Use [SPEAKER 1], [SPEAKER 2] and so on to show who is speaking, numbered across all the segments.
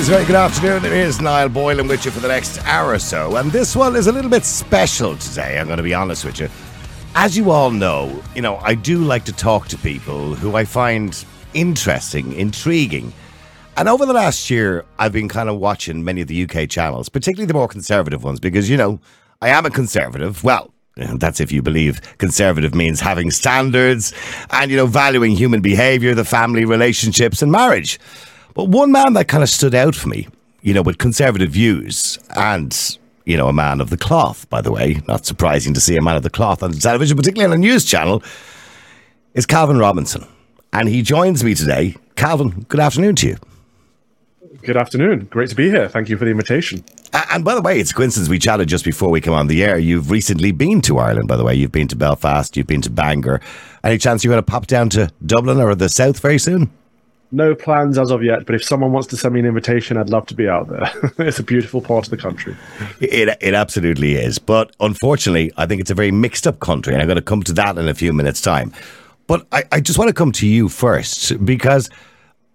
[SPEAKER 1] Is very good afternoon. It is Niall Boylan with you for the next hour or so. And this one is a little bit special today, I'm going to be honest with you. As you all know, you know, I do like to talk to people who I find interesting, intriguing. And over the last year, I've been kind of watching many of the UK channels, particularly the more conservative ones, because, you know, I am a conservative. Well, that's if you believe conservative means having standards and, you know, valuing human behavior, the family relationships, and marriage. But one man that kind of stood out for me, you know, with conservative views and, you know, a man of the cloth, by the way, not surprising to see a man of the cloth on television, particularly on a news channel, is Calvin Robinson. And he joins me today. Calvin, good afternoon to you.
[SPEAKER 2] Good afternoon. Great to be here. Thank you for the invitation.
[SPEAKER 1] And by the way, it's a coincidence we chatted just before we come on the air. You've recently been to Ireland, by the way. You've been to Belfast, you've been to Bangor. Any chance you're going to pop down to Dublin or the south very soon?
[SPEAKER 2] No plans as of yet, but if someone wants to send me an invitation, I'd love to be out there. it's a beautiful part of the country.
[SPEAKER 1] It, it absolutely is. But unfortunately, I think it's a very mixed up country, and I'm going to come to that in a few minutes' time. But I, I just want to come to you first because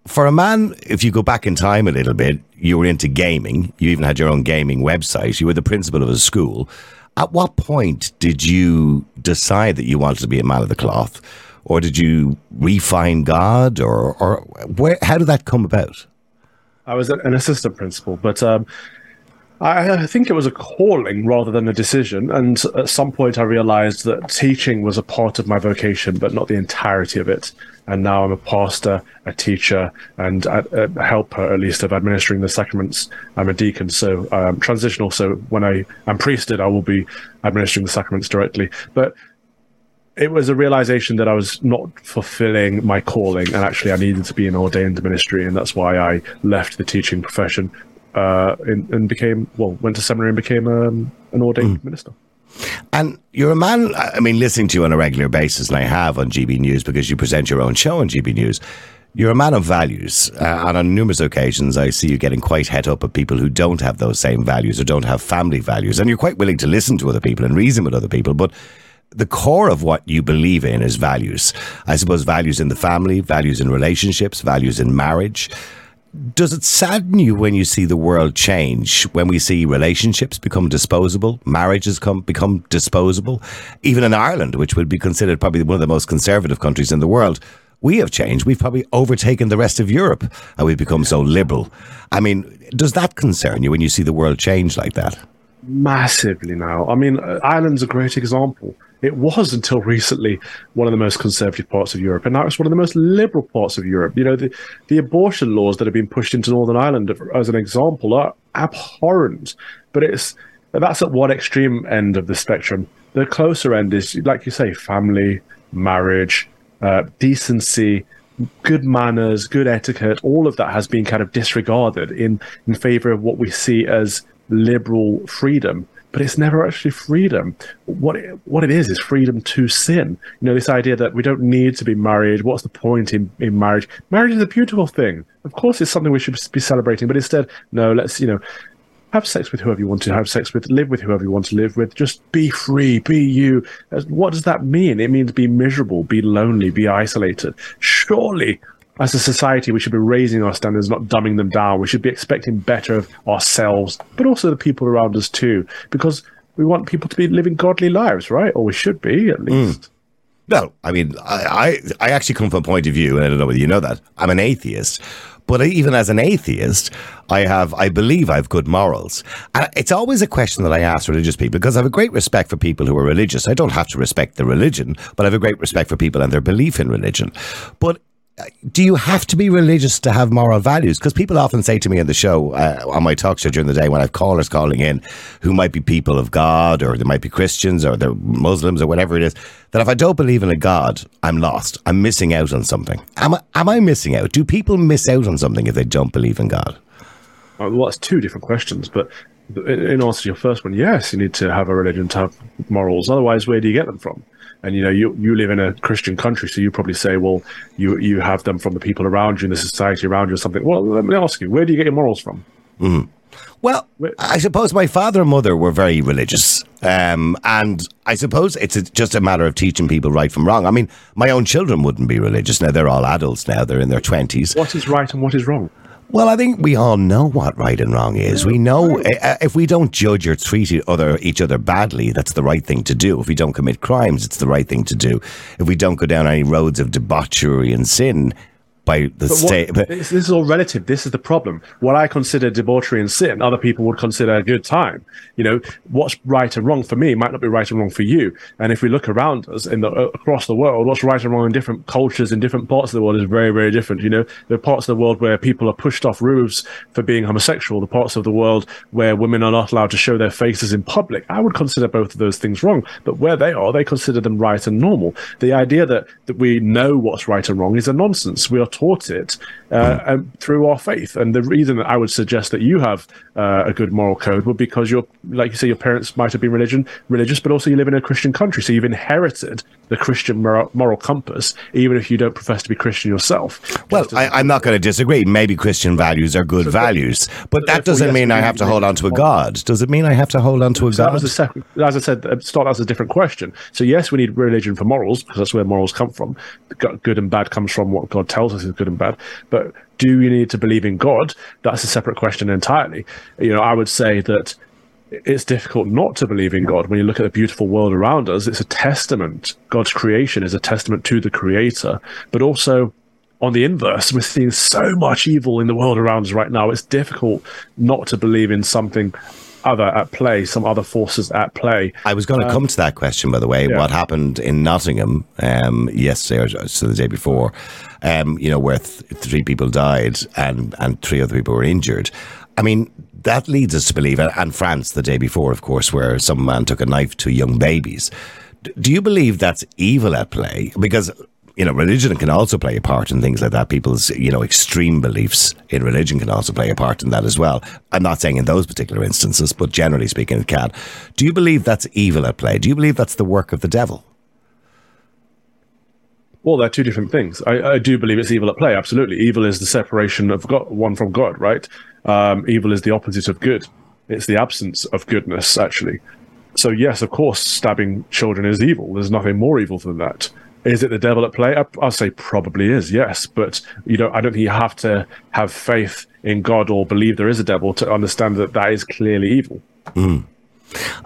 [SPEAKER 1] for a man, if you go back in time a little bit, you were into gaming. You even had your own gaming website. You were the principal of a school. At what point did you decide that you wanted to be a man of the cloth? Or did you refine God, or or where? How did that come about?
[SPEAKER 2] I was an assistant principal, but um, I, think it was a calling rather than a decision. And at some point, I realized that teaching was a part of my vocation, but not the entirety of it. And now I'm a pastor, a teacher, and a, a helper, at least, of administering the sacraments. I'm a deacon, so um, transitional. So when I am priested, I will be administering the sacraments directly. But it was a realization that I was not fulfilling my calling, and actually I needed to be in ordained ministry, and that's why I left the teaching profession uh, and, and, became well, went to seminary and became um, an ordained mm. minister.
[SPEAKER 1] And you're a man. I mean, listening to you on a regular basis, and I have on GB News because you present your own show on GB News. You're a man of values, uh, and on numerous occasions, I see you getting quite het up at people who don't have those same values or don't have family values, and you're quite willing to listen to other people and reason with other people, but the core of what you believe in is values. I suppose values in the family, values in relationships, values in marriage. Does it sadden you when you see the world change, when we see relationships become disposable, marriages come, become disposable? Even in Ireland, which would be considered probably one of the most conservative countries in the world, we have changed. We've probably overtaken the rest of Europe and we've become so liberal. I mean, does that concern you when you see the world change like that?
[SPEAKER 2] Massively now. I mean, uh, Ireland's a great example. It was until recently one of the most conservative parts of Europe, and now it's one of the most liberal parts of Europe. You know, the, the abortion laws that have been pushed into Northern Ireland, as an example, are abhorrent. But it's that's at one extreme end of the spectrum. The closer end is, like you say, family, marriage, uh, decency, good manners, good etiquette. All of that has been kind of disregarded in in favor of what we see as liberal freedom but it's never actually freedom. What it, what it is is freedom to sin. You know, this idea that we don't need to be married. What's the point in, in marriage? Marriage is a beautiful thing. Of course, it's something we should be celebrating. But instead, no, let's you know, have sex with whoever you want to have sex with, live with whoever you want to live with. Just be free, be you. What does that mean? It means be miserable, be lonely, be isolated. Surely as a society, we should be raising our standards, not dumbing them down. We should be expecting better of ourselves, but also the people around us too, because we want people to be living godly lives, right? Or we should be, at least. Mm.
[SPEAKER 1] No, I mean, I, I, I actually come from a point of view, and I don't know whether you know that. I'm an atheist. But even as an atheist, I have, I believe I have good morals. And it's always a question that I ask religious people because I have a great respect for people who are religious. I don't have to respect the religion, but I have a great respect for people and their belief in religion. But do you have to be religious to have moral values? Because people often say to me in the show, uh, on my talk show during the day, when I have callers calling in who might be people of God or they might be Christians or they're Muslims or whatever it is, that if I don't believe in a God, I'm lost. I'm missing out on something. Am I, am I missing out? Do people miss out on something if they don't believe in God?
[SPEAKER 2] Well, that's two different questions, but in answer to your first one, yes, you need to have a religion to have morals. Otherwise, where do you get them from? And you know you you live in a Christian country, so you probably say, well, you you have them from the people around you, in the society around you, or something. Well, let me ask you, where do you get your morals from?
[SPEAKER 1] Mm. Well, I suppose my father and mother were very religious. Um, and I suppose it's a, just a matter of teaching people right from wrong. I mean, my own children wouldn't be religious. Now, they're all adults now, they're in their 20s.
[SPEAKER 2] What is right and what is wrong?
[SPEAKER 1] Well, I think we all know what right and wrong is. We know uh, if we don't judge or treat other, each other badly, that's the right thing to do. If we don't commit crimes, it's the right thing to do. If we don't go down any roads of debauchery and sin, by the state.
[SPEAKER 2] But this, this, is all relative. This is the problem. What I consider debauchery and sin, other people would consider a good time. You know, what's right and wrong for me might not be right and wrong for you. And if we look around us in the, uh, across the world, what's right and wrong in different cultures in different parts of the world is very, very different. You know, there are parts of the world where people are pushed off roofs for being homosexual. The parts of the world where women are not allowed to show their faces in public. I would consider both of those things wrong. But where they are, they consider them right and normal. The idea that that we know what's right and wrong is a nonsense. We are taught it uh, and through our faith. And the reason that I would suggest that you have uh, a good moral code would because you're, like you say, your parents might have been religion religious, but also you live in a Christian country, so you've inherited the Christian moral, moral compass, even if you don't profess to be Christian yourself.
[SPEAKER 1] Well, I, am not going to disagree. Maybe Christian values are good so values, but that doesn't mean I have to hold on to a God. Does it mean I have to hold on to a God?
[SPEAKER 2] A as I said, start as a different question. So yes, we need religion for morals because that's where morals come from. Good and bad comes from what God tells us is good and bad. But do you need to believe in God? That's a separate question entirely. You know, I would say that it's difficult not to believe in God when you look at the beautiful world around us. It's a testament. God's creation is a testament to the Creator, but also on the inverse, we're seeing so much evil in the world around us right now. It's difficult not to believe in something other at play, some other forces at play.
[SPEAKER 1] I was going to um, come to that question, by the way. Yeah. What happened in Nottingham um, yesterday, or so the day before, um, you know, where th- three people died and, and three other people were injured. I mean, that leads us to believe, and France the day before, of course, where some man took a knife to young babies. Do you believe that's evil at play? Because you know, religion can also play a part in things like that. People's, you know, extreme beliefs in religion can also play a part in that as well. I'm not saying in those particular instances, but generally speaking, it can. Do you believe that's evil at play? Do you believe that's the work of the devil?
[SPEAKER 2] Well, they're two different things. I, I do believe it's evil at play. Absolutely, evil is the separation of God, one from God, right? Um, evil is the opposite of good. It's the absence of goodness, actually. So yes, of course, stabbing children is evil. There's nothing more evil than that. Is it the devil at play? I'll say probably is, yes. But you know, I don't think you have to have faith in God or believe there is a devil to understand that that is clearly evil.
[SPEAKER 1] Mm.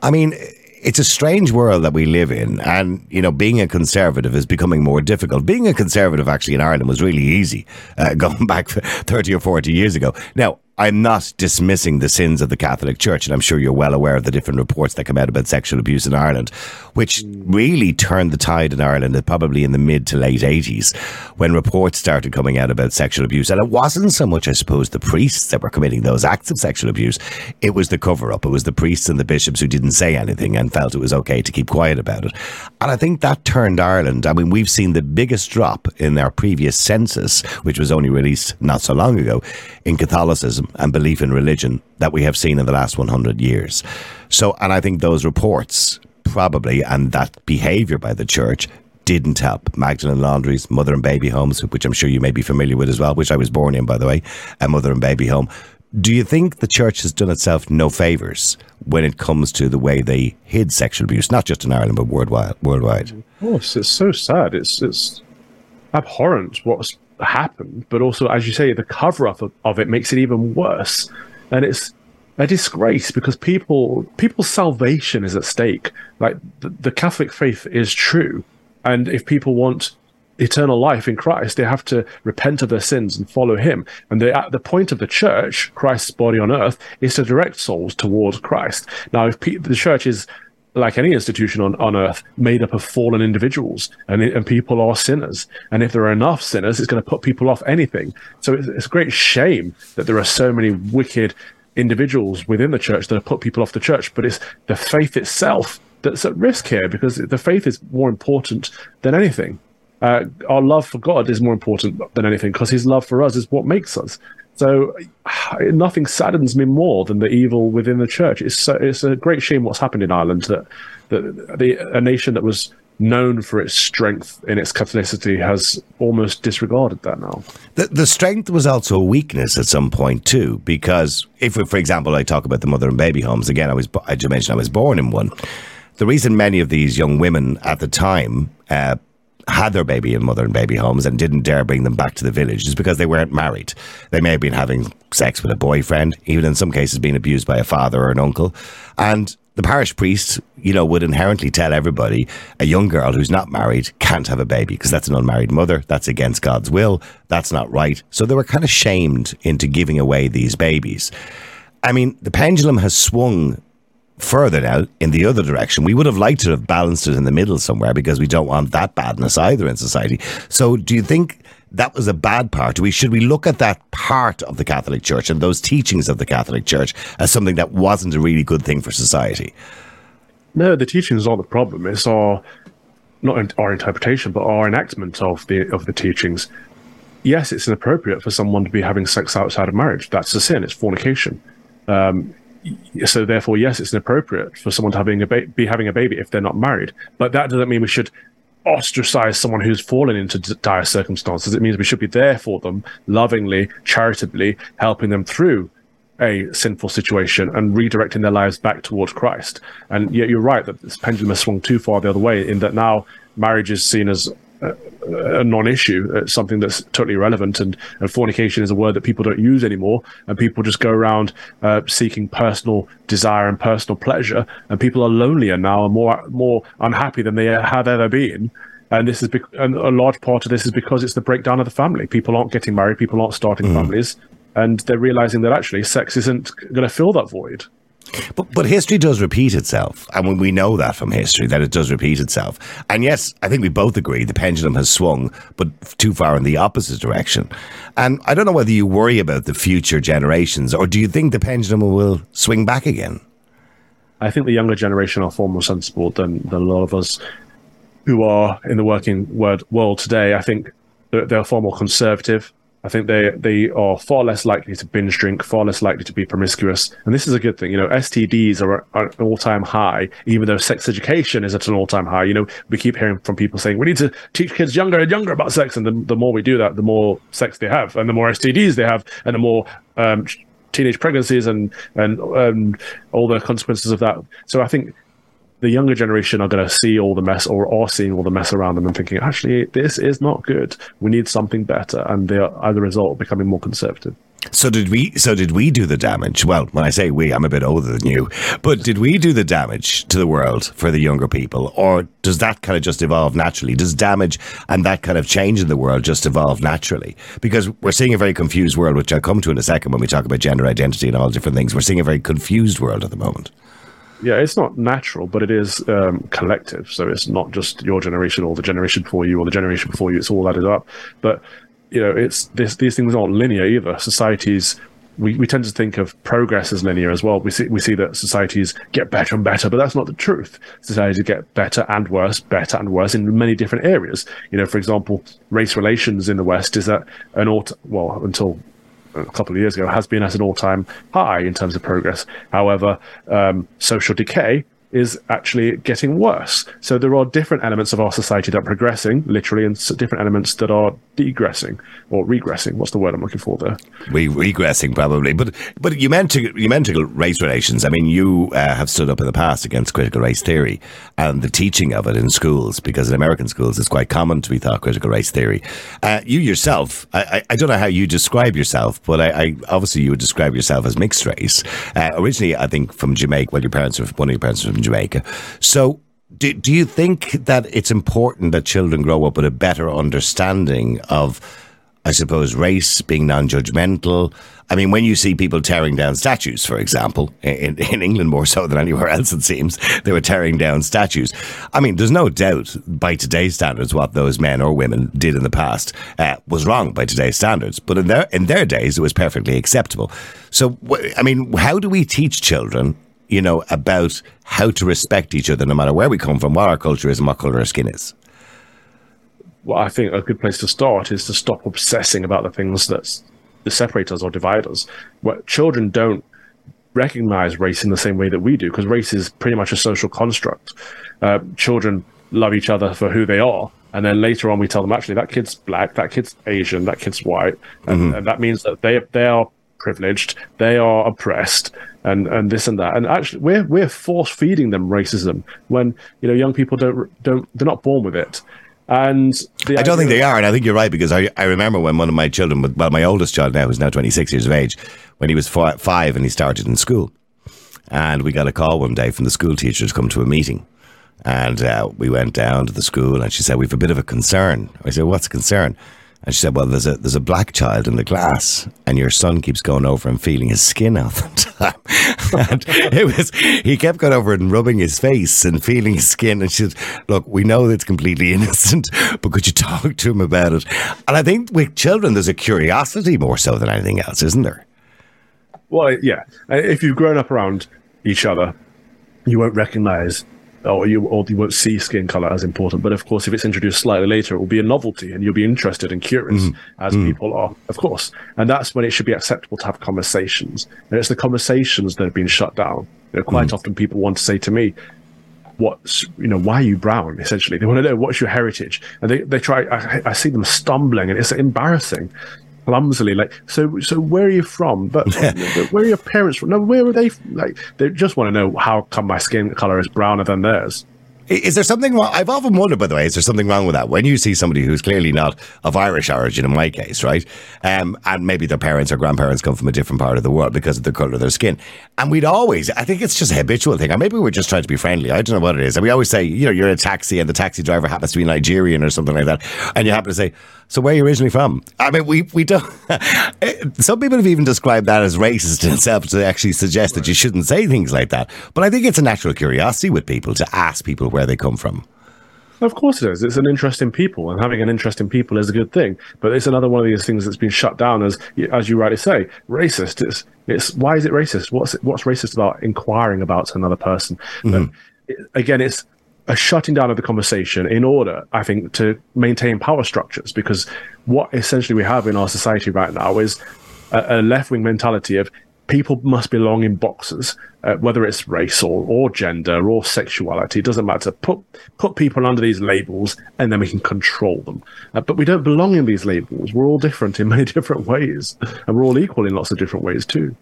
[SPEAKER 1] I mean, it's a strange world that we live in, and you know, being a conservative is becoming more difficult. Being a conservative, actually, in Ireland was really easy, uh, going back thirty or forty years ago. Now, I'm not dismissing the sins of the Catholic Church, and I'm sure you're well aware of the different reports that come out about sexual abuse in Ireland, which mm. really turned the tide in Ireland uh, probably in the mid to late 80s when reports started coming out about sexual abuse. And it wasn't so much, I suppose, the priests that were committing those acts of sexual abuse, it was the cover up. It was the priests and the bishops who didn't say anything and felt it was okay to keep quiet about it. And I think that turned Ireland. I mean, we've seen the biggest drop in our previous census, which was only released not so long ago, in Catholicism and belief in religion that we have seen in the last 100 years. So, and I think those reports probably and that behaviour by the church didn't help. Magdalene Laundries, mother and baby homes, which I'm sure you may be familiar with as well, which I was born in, by the way, a mother and baby home. Do you think the church has done itself no favours when it comes to the way they hid sexual abuse, not just in Ireland but worldwide? Worldwide. Oh, of
[SPEAKER 2] course, it's so sad. It's it's abhorrent what's happened, but also, as you say, the cover up of, of it makes it even worse. And it's a disgrace because people people's salvation is at stake. Like the, the Catholic faith is true, and if people want eternal life in Christ, they have to repent of their sins and follow Him. And the, the point of the church, Christ's body on earth, is to direct souls towards Christ. Now, if pe- the church is like any institution on, on earth, made up of fallen individuals, and, and people are sinners. And if there are enough sinners, it's going to put people off anything. So it's, it's a great shame that there are so many wicked individuals within the church that have put people off the church. But it's the faith itself that's at risk here because the faith is more important than anything. Uh, our love for God is more important than anything because His love for us is what makes us. So nothing saddens me more than the evil within the church. It's so, it's a great shame what's happened in Ireland that, that the, a nation that was known for its strength in its Catholicity has almost disregarded that now.
[SPEAKER 1] The, the strength was also a weakness at some point too, because if, for example, I talk about the mother and baby homes again, I was I just mentioned I was born in one. The reason many of these young women at the time uh, had their baby in mother and baby homes and didn't dare bring them back to the village is because they weren't married. They may have been having sex with a boyfriend, even in some cases being abused by a father or an uncle. And the parish priest, you know, would inherently tell everybody a young girl who's not married can't have a baby because that's an unmarried mother. That's against God's will. That's not right. So they were kind of shamed into giving away these babies. I mean, the pendulum has swung further now in the other direction. We would have liked to have balanced it in the middle somewhere because we don't want that badness either in society. So, do you think that was a bad part? We should we look at that part of the Catholic Church and those teachings of the Catholic Church as something that wasn't a really good thing for society?
[SPEAKER 2] No, the teachings aren't the problem. It's our not our interpretation, but our enactment of the of the teachings. Yes, it's inappropriate for someone to be having sex outside of marriage. That's a sin. It's fornication. Um, so therefore, yes, it's inappropriate for someone to having a ba- be having a baby if they're not married. But that doesn't mean we should ostracize someone who's fallen into dire circumstances. It means we should be there for them, lovingly, charitably, helping them through a sinful situation and redirecting their lives back towards Christ. And yet, you're right that this pendulum has swung too far the other way in that now marriage is seen as a, non-issue. It's something that's totally irrelevant, and, and fornication is a word that people don't use anymore, and people just go around uh, seeking personal desire and personal pleasure, and people are lonelier now and more more unhappy than they have ever been. And this is bec- and a large part of this is because it's the breakdown of the family. People aren't getting married, people aren't starting mm. families, and they're realizing that actually sex isn't going to fill that void.
[SPEAKER 1] But, but history does repeat itself. And we know that from history, that it does repeat itself. And yes, I think we both agree the pendulum has swung, but too far in the opposite direction. And I don't know whether you worry about the future generations, or do you think the pendulum will swing back again?
[SPEAKER 2] I think the younger generation are far more sensible than, than a lot of us who are in the working world today. I think they're, they're far more conservative. I think they they are far less likely to binge drink, far less likely to be promiscuous, and this is a good thing. You know, STDs are, are at an all time high, even though sex education is at an all time high. You know, we keep hearing from people saying we need to teach kids younger and younger about sex, and the, the more we do that, the more sex they have, and the more STDs they have, and the more um, teenage pregnancies and and um, all the consequences of that. So I think the younger generation are going to see all the mess or are seeing all the mess around them and thinking, actually, this is not good. We need something better. And they are, as a result, becoming more conservative.
[SPEAKER 1] So did we? So did we do the damage? Well, when I say we, I'm a bit older than you. But did we do the damage to the world for the younger people, or does that kind of just evolve naturally? Does damage and that kind of change in the world just evolve naturally? Because we're seeing a very confused world, which I'll come to in a second when we talk about gender identity and all different things. We're seeing a very confused world at the moment
[SPEAKER 2] yeah, it's not natural, but it is um, collective. So it's not just your generation or the generation before you or the generation before you. It's all added up. But you know, it's this, these things aren't linear either. Societies, we, we tend to think of progress as linear as well. We see we see that societies get better and better, but that's not the truth. Societies get better and worse, better and worse in many different areas. You know, for example, race relations in the West is at an auto well until a couple of years ago has been at an all-time high in terms of progress. However, um, social decay is actually getting worse. So there are different elements of our society that are progressing, literally, and different elements that are degressing or regressing. What's the word I'm looking for there?
[SPEAKER 1] We regressing probably, but but you meant to you meant to go race relations. I mean, you uh, have stood up in the past against critical race theory and the teaching of it in schools because in American schools it's quite common to be taught critical race theory. Uh, you yourself, I, I, don't know how you describe yourself, but I, I, obviously you would describe yourself as mixed race. Uh, originally, I think from Jamaica. Well, your parents are one of your parents are from Jamaica, so do, do you think that it's important that children grow up with a better understanding of, I suppose, race, being non judgmental? I mean, when you see people tearing down statues, for example, in, in England more so than anywhere else, it seems, they were tearing down statues. I mean, there's no doubt by today's standards what those men or women did in the past uh, was wrong by today's standards. But in their, in their days, it was perfectly acceptable. So, I mean, how do we teach children you know, about how to respect each other no matter where we come from, what our culture is, and what color our skin is?
[SPEAKER 2] Well, I think a good place to start is to stop obsessing about the things that separate us or divide us. What children don't recognize race in the same way that we do, because race is pretty much a social construct. Uh, children love each other for who they are. And then later on, we tell them actually that kid's black, that kid's Asian, that kid's white, and, mm-hmm. and that means that they they are privileged, they are oppressed, and and this and that. And actually, we're we're force feeding them racism when you know young people don't don't they're not born with it. And
[SPEAKER 1] I don't think they are, and I think you're right because I, I remember when one of my children, well, my oldest child now, who's now 26 years of age, when he was five and he started in school, and we got a call one day from the school teacher to come to a meeting, and uh, we went down to the school, and she said we've a bit of a concern. I said, "What's a concern?" And she said, "Well, there's a there's a black child in the class, and your son keeps going over and feeling his skin all the time. and it was he kept going over and rubbing his face and feeling his skin. And she said, "Look, we know it's completely innocent, but could you talk to him about it?" And I think with children, there's a curiosity more so than anything else, isn't there?
[SPEAKER 2] Well, yeah. Uh, if you've grown up around each other, you won't recognize or you or you won't see skin color as important. But of course, if it's introduced slightly later, it will be a novelty, and you'll be interested and curious, mm. as mm. people are, of course. And that's when it should be acceptable to have conversations. And it's the conversations that have been shut down. You know, quite mm. often, people want to say to me, "What's you know? Why are you brown?" Essentially, they want to know what's your heritage, and they they try. I, I see them stumbling, and it's embarrassing clumsily like so so where are you from? But, where are your parents from? No where are they from? like they just want to know how come my skin color is browner than theirs
[SPEAKER 1] is there something wrong? I've often wondered, by the way, is there something wrong with that? When you see somebody who's clearly not of Irish origin, in my case, right? Um, and maybe their parents or grandparents come from a different part of the world because of the colour of their skin. And we'd always, I think it's just a habitual thing. Or maybe we're just trying to be friendly. I don't know what it is. And we always say, you know, you're in a taxi and the taxi driver happens to be Nigerian or something like that. And you happen to say, so where are you originally from? I mean, we, we don't. some people have even described that as racist in itself to actually suggest that you shouldn't say things like that. But I think it's a natural curiosity with people to ask people where they come from.
[SPEAKER 2] Of course it is. It's an interest in people, and having an interest in people is a good thing. But it's another one of these things that's been shut down as, as you rightly say, racist. It's, it's why is it racist? What's what's racist about inquiring about another person? Mm-hmm. It, again, it's a shutting down of the conversation in order, I think, to maintain power structures. Because what essentially we have in our society right now is a, a left wing mentality of people must belong in boxes, uh, whether it's race or, or gender or sexuality. It doesn't matter. Put put people under these labels, and then we can control them. Uh, but we don't belong in these labels. We're all different in many different ways, and we're all equal in lots of different ways too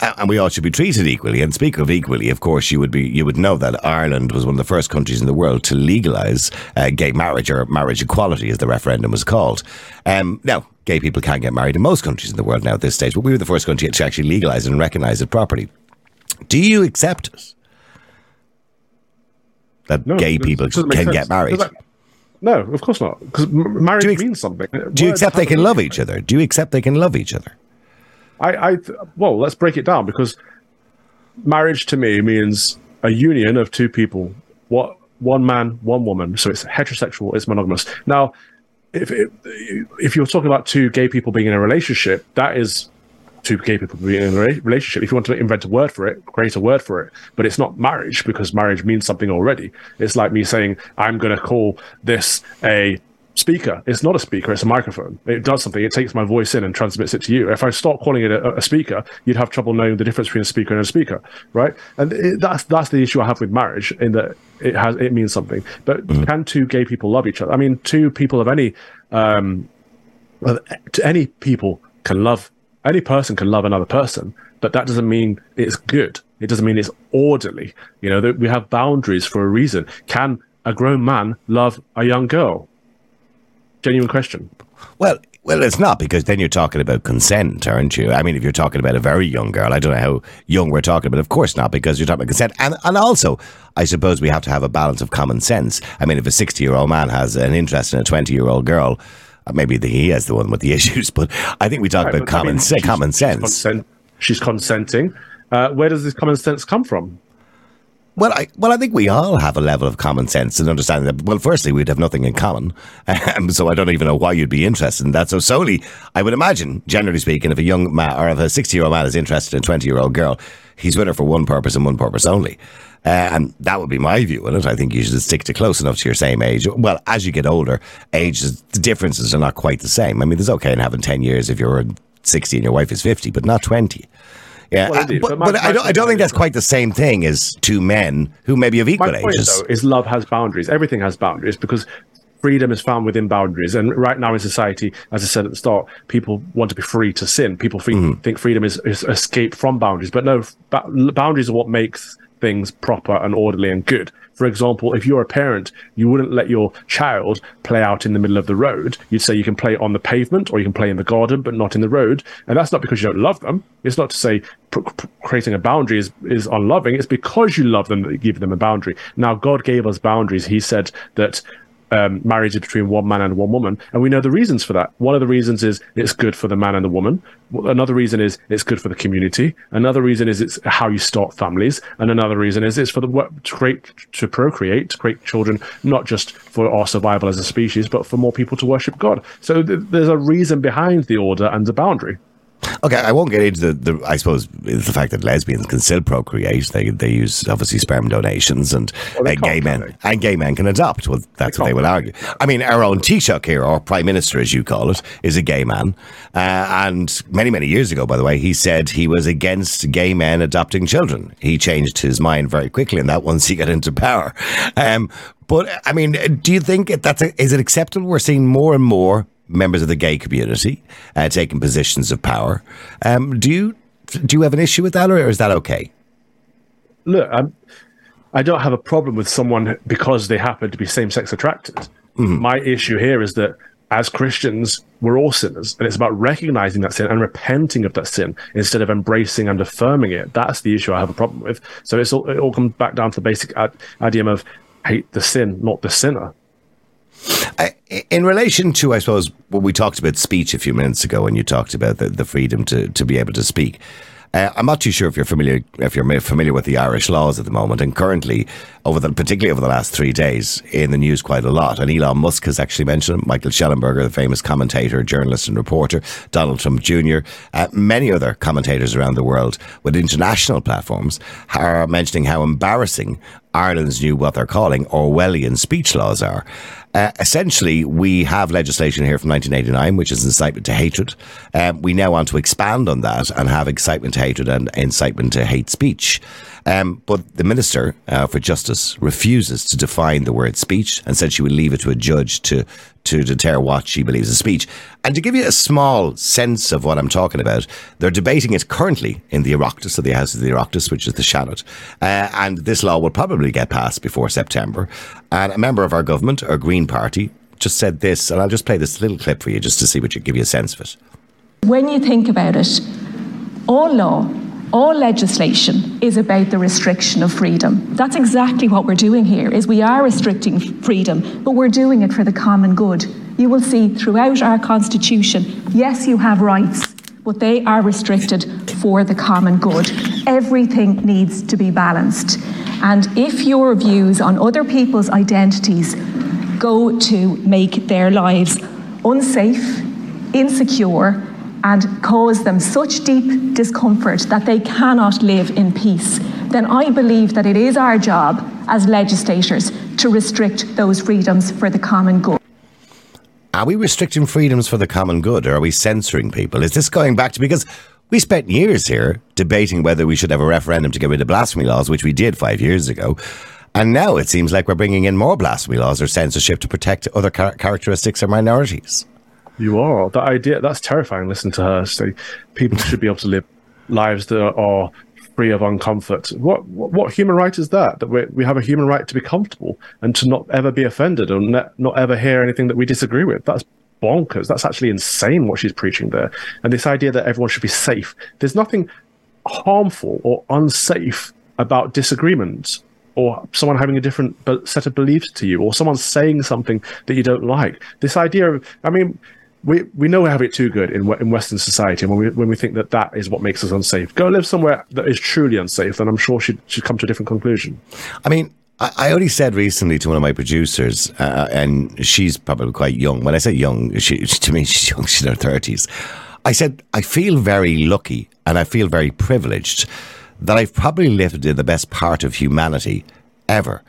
[SPEAKER 1] and we all should be treated equally. And speak of equally, of course, you would be you would know that Ireland was one of the first countries in the world to legalise uh, gay marriage or marriage equality, as the referendum was called. Um, now, gay people can get married in most countries in the world now at this stage, but we were the first country to actually legalise it and recognise it properly. Do you accept it? That no, gay people can sense. get married?
[SPEAKER 2] No, of course not. Because marriage ex- means something.
[SPEAKER 1] Do you accept they can love each other? Do you accept they can love each other?
[SPEAKER 2] I, I well, let's break it down because marriage to me means a union of two people. What one man, one woman. So it's heterosexual, it's monogamous. Now, if if you're talking about two gay people being in a relationship, that is two gay people being in a relationship. If you want to invent a word for it, create a word for it. But it's not marriage because marriage means something already. It's like me saying I'm going to call this a speaker. It's not a speaker, it's a microphone. It does something. It takes my voice in and transmits it to you. If I stop calling it a, a speaker, you'd have trouble knowing the difference between a speaker and a speaker, right? And it, that's that's the issue I have with marriage in that it has it means something. But mm-hmm. can two gay people love each other? I mean, two people of any um, any people can love any person can love another person, but that doesn't mean it's good. It doesn't mean it's orderly. You know, that we have boundaries for a reason. Can a grown man love a young girl? Genuine question.
[SPEAKER 1] Well, well, it's not because then you're talking about consent, aren't you? I mean, if you're talking about a very young girl, I don't know how young we're talking, but of course not because you're talking about consent. And and also, I suppose we have to have a balance of common sense. I mean, if a 60 year old man has an interest in a 20 year old girl, uh, maybe the, he has the one with the issues. But I think we talk right, about common, I mean, se- common sense.
[SPEAKER 2] She's, consent, she's consenting. Uh, where does this common sense come from?
[SPEAKER 1] Well, I well, I think we all have a level of common sense and understanding that. Well, firstly, we'd have nothing in common, um, so I don't even know why you'd be interested in that. So solely, I would imagine, generally speaking, if a young man or if a sixty-year-old man is interested in a twenty-year-old girl, he's with her for one purpose and one purpose only. Uh, and that would be my view on it. I think you should stick to close enough to your same age. Well, as you get older, age the differences are not quite the same. I mean, there's okay in having ten years if you're sixty and your wife is fifty, but not twenty. Yeah, well, but, but, but I don't. I don't think that's quite the same thing as two men who maybe of equal
[SPEAKER 2] my point,
[SPEAKER 1] ages.
[SPEAKER 2] Though, is love has boundaries. Everything has boundaries because freedom is found within boundaries. And right now in society, as I said at the start, people want to be free to sin. People free, mm. think freedom is, is escape from boundaries. But no, ba- boundaries are what makes things proper and orderly and good. For example, if you're a parent, you wouldn't let your child play out in the middle of the road. You'd say you can play on the pavement or you can play in the garden, but not in the road. And that's not because you don't love them. It's not to say creating a boundary is, is unloving. It's because you love them that you give them a boundary. Now, God gave us boundaries. He said that um, marriage is between one man and one woman, and we know the reasons for that. One of the reasons is it's good for the man and the woman. Another reason is it's good for the community. Another reason is it's how you start families, and another reason is it's for the work to create, to procreate, to create children, not just for our survival as a species, but for more people to worship God. So th- there's a reason behind the order and the boundary.
[SPEAKER 1] Okay, I won't get into the, the I suppose the fact that lesbians can still procreate. They they use obviously sperm donations, and well, uh, gay men and gay men can adopt. Well, that's they what they will argue. I mean, our own Taoiseach here, or Prime Minister, as you call it, is a gay man. Uh, and many many years ago, by the way, he said he was against gay men adopting children. He changed his mind very quickly, and that once he got into power. Um, but I mean, do you think that's a, is it acceptable? We're seeing more and more members of the gay community uh, taking positions of power. Um, do you do you have an issue with that, or is that okay?
[SPEAKER 2] Look, I'm, I do not have a problem with someone because they happen to be same-sex attracted. Mm-hmm. My issue here is that as Christians, we're all sinners, and it's about recognizing that sin and repenting of that sin instead of embracing and affirming it. That's the issue I have a problem with. So it's all, it all comes back down to the basic ad- idea of hate the sin, not the sinner
[SPEAKER 1] in relation to, I suppose, what we talked about speech a few minutes ago, when you talked about the, the freedom to, to be able to speak. Uh, I'm not too sure if you're familiar if you're familiar with the Irish laws at the moment, and currently, over the particularly over the last three days, in the news quite a lot. And Elon Musk has actually mentioned it. Michael Shellenberger, the famous commentator, journalist, and reporter, Donald Trump Jr., uh, many other commentators around the world with international platforms are mentioning how embarrassing Ireland's new what they're calling Orwellian speech laws are. Uh, essentially, we have legislation here from 1989, which is incitement to hatred. Um, we now want to expand on that and have excitement to hatred and incitement to hate speech. Um, but the Minister uh, for Justice refuses to define the word speech and said she would leave it to a judge to to deter what she believes is speech. And to give you a small sense of what I'm talking about, they're debating it currently in the Oireachtas, of the House of the Oireachtas, which is the Seanad. Uh, and this law will probably get passed before September. And a member of our government, our Green Party, just said this, and I'll just play this little clip for you just to see what you give you a sense of it.
[SPEAKER 3] When you think about it, all law all legislation is about the restriction of freedom. That's exactly what we're doing here is we are restricting freedom, but we're doing it for the common good. You will see throughout our constitution, yes, you have rights, but they are restricted for the common good. Everything needs to be balanced. And if your views on other people's identities go to make their lives unsafe, insecure, and cause them such deep discomfort that they cannot live in peace, then I believe that it is our job as legislators to restrict those freedoms for the common good.
[SPEAKER 1] Are we restricting freedoms for the common good or are we censoring people? Is this going back to because we spent years here debating whether we should have a referendum to get rid of blasphemy laws, which we did five years ago. And now it seems like we're bringing in more blasphemy laws or censorship to protect other char- characteristics of minorities.
[SPEAKER 2] You are. That idea, that's terrifying. Listen to her say people should be able to live lives that are free of uncomfort. What, what, what human right is that? That we, we have a human right to be comfortable and to not ever be offended or ne- not ever hear anything that we disagree with. That's bonkers. That's actually insane what she's preaching there. And this idea that everyone should be safe. There's nothing harmful or unsafe about disagreement or someone having a different set of beliefs to you or someone saying something that you don't like. This idea of, I mean, we, we know we have it too good in in Western society, and when we when we think that that is what makes us unsafe, go live somewhere that is truly unsafe, then I'm sure she'd she'd come to a different conclusion.
[SPEAKER 1] I mean, I only said recently to one of my producers, uh, and she's probably quite young. When I say young, she, to me she's young. She's in her thirties. I said I feel very lucky and I feel very privileged that I've probably lived in the best part of humanity ever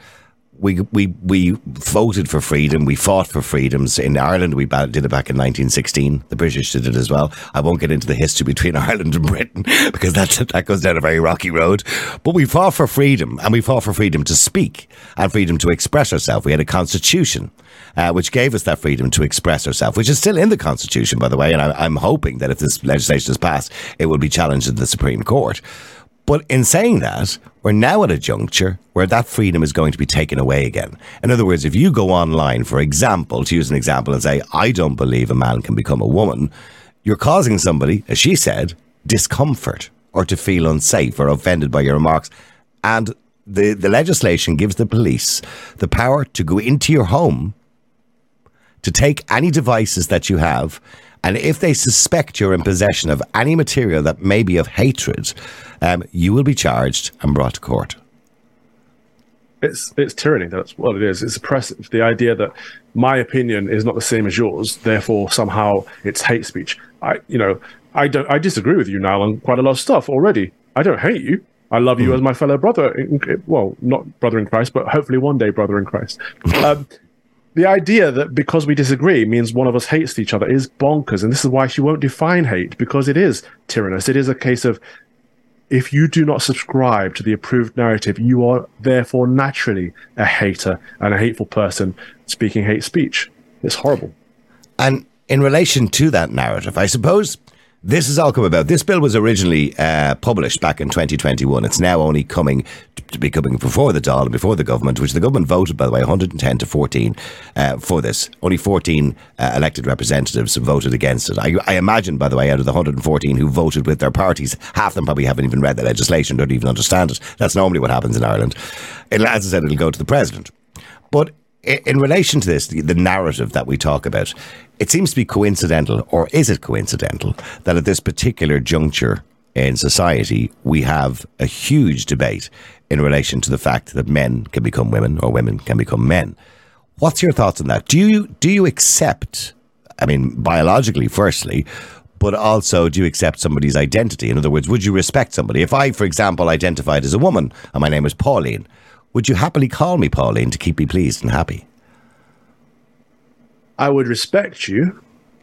[SPEAKER 1] we we we voted for freedom. We fought for freedoms in Ireland. We did it back in 1916. The British did it as well. I won't get into the history between Ireland and Britain because that that goes down a very rocky road. But we fought for freedom, and we fought for freedom to speak and freedom to express ourselves. We had a constitution. Uh, which gave us that freedom to express ourselves, which is still in the Constitution, by the way. And I, I'm hoping that if this legislation is passed, it will be challenged in the Supreme Court. But in saying that, we're now at a juncture where that freedom is going to be taken away again. In other words, if you go online, for example, to use an example, and say, I don't believe a man can become a woman, you're causing somebody, as she said, discomfort or to feel unsafe or offended by your remarks. And the, the legislation gives the police the power to go into your home to take any devices that you have and if they suspect you're in possession of any material that may be of hatred, um, you will be charged and brought to court.
[SPEAKER 2] It's it's tyranny. That's what it is. It's oppressive. The idea that my opinion is not the same as yours, therefore somehow it's hate speech. I, you know, I don't. I disagree with you now on quite a lot of stuff already. I don't hate you. I love you mm. as my fellow brother. In, well, not brother in Christ, but hopefully one day brother in Christ. Um, the idea that because we disagree means one of us hates each other is bonkers. And this is why she won't define hate because it is tyrannous. It is a case of if you do not subscribe to the approved narrative, you are therefore naturally a hater and a hateful person speaking hate speech. It's horrible.
[SPEAKER 1] And in relation to that narrative, I suppose this has all come about. This bill was originally uh, published back in 2021. It's now only coming to be coming before the Dáil and before the government, which the government voted, by the way, 110 to 14 uh, for this. Only 14 uh, elected representatives voted against it. I, I, imagine, by the way, out of the 114 who voted with their parties, half them probably haven't even read the legislation, don't even understand it. That's normally what happens in Ireland. It'll, as I said, it'll go to the president. But in relation to this, the, the, narrative that we talk about, it seems to be coincidental, or is it coincidental, that at this particular juncture in society, we have a huge debate in relation to the fact that men can become women or women can become men. What's your thoughts on that? Do you do you accept? I mean, biologically, firstly, but also do you accept somebody's identity? In other words, would you respect somebody? If I, for example, identified as a woman and my name is Pauline, would you happily call me Pauline to keep me pleased and happy?
[SPEAKER 2] I would respect you,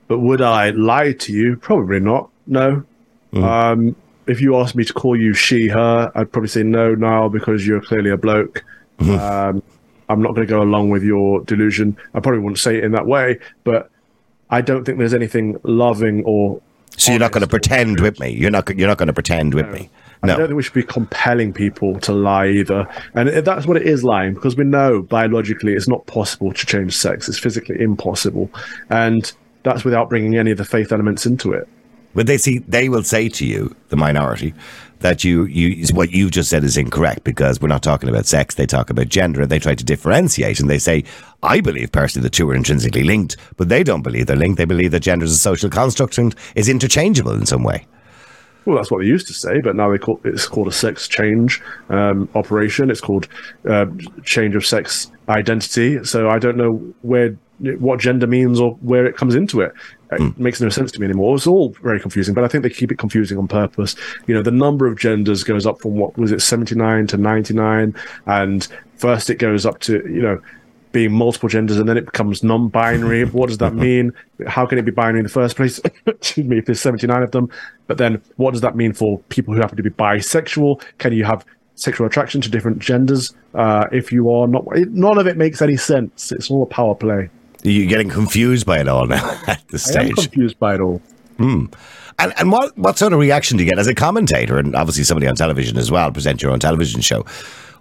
[SPEAKER 2] but would I lie to you? Probably not. No. Mm. Um, if you asked me to call you she, her, I'd probably say no, now because you're clearly a bloke. Mm-hmm. Um, I'm not going to go along with your delusion. I probably wouldn't say it in that way, but I don't think there's anything loving or.
[SPEAKER 1] So you're not going to pretend with me. You're not. You're not going to pretend with no. me.
[SPEAKER 2] No. I don't think we should be compelling people to lie either. And that's what it is lying, because we know biologically it's not possible to change sex. It's physically impossible. And that's without bringing any of the faith elements into it.
[SPEAKER 1] But they see, they will say to you, the minority, that you, you, what you just said is incorrect because we're not talking about sex. They talk about gender. And they try to differentiate and they say, I believe personally the two are intrinsically linked, but they don't believe they're linked. They believe that gender is a social construct and is interchangeable in some way.
[SPEAKER 2] Well, that's what they used to say, but now they call it's called a sex change um, operation. It's called uh, change of sex identity. So I don't know where what gender means or where it comes into it. It mm. makes no sense to me anymore. It's all very confusing, but I think they keep it confusing on purpose. You know, the number of genders goes up from what was it, 79 to 99, and first it goes up to, you know, being multiple genders and then it becomes non-binary. what does that mean? How can it be binary in the first place? Excuse me, if there's 79 of them. But then what does that mean for people who happen to be bisexual? Can you have sexual attraction to different genders uh, if you are not? None of it makes any sense. It's all a power play.
[SPEAKER 1] You're getting confused by it all now at this stage. I am
[SPEAKER 2] confused by it all.
[SPEAKER 1] Hmm. And, and what, what sort of reaction do you get as a commentator and obviously somebody on television as well, present your own television show?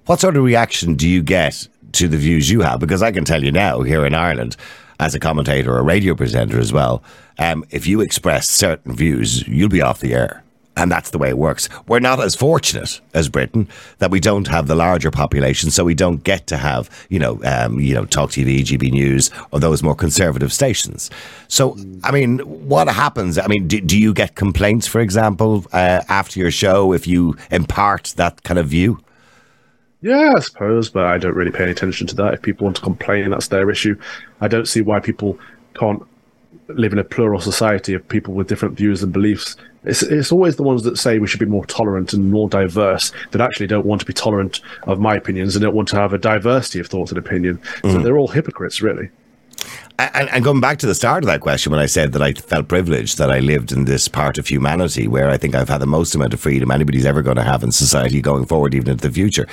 [SPEAKER 1] What sort of reaction do you get to the views you have because I can tell you now here in Ireland, as a commentator or a radio presenter as well, um, if you express certain views, you'll be off the air. And that's the way it works. We're not as fortunate as Britain that we don't have the larger population, so we don't get to have, you know, um, you know, Talk TV, GB News, or those more conservative stations. So, I mean, what happens? I mean, do, do you get complaints, for example, uh, after your show if you impart that kind of view?
[SPEAKER 2] Yeah, I suppose, but I don't really pay any attention to that. If people want to complain, that's their issue. I don't see why people can't live in a plural society of people with different views and beliefs. It's, it's always the ones that say we should be more tolerant and more diverse that actually don't want to be tolerant of my opinions and don't want to have a diversity of thought and opinion. Mm. So they're all hypocrites, really.
[SPEAKER 1] And, and, going back to the start of that question, when I said that I felt privileged that I lived in this part of humanity where I think I've had the most amount of freedom anybody's ever going to have in society going forward, even into the future.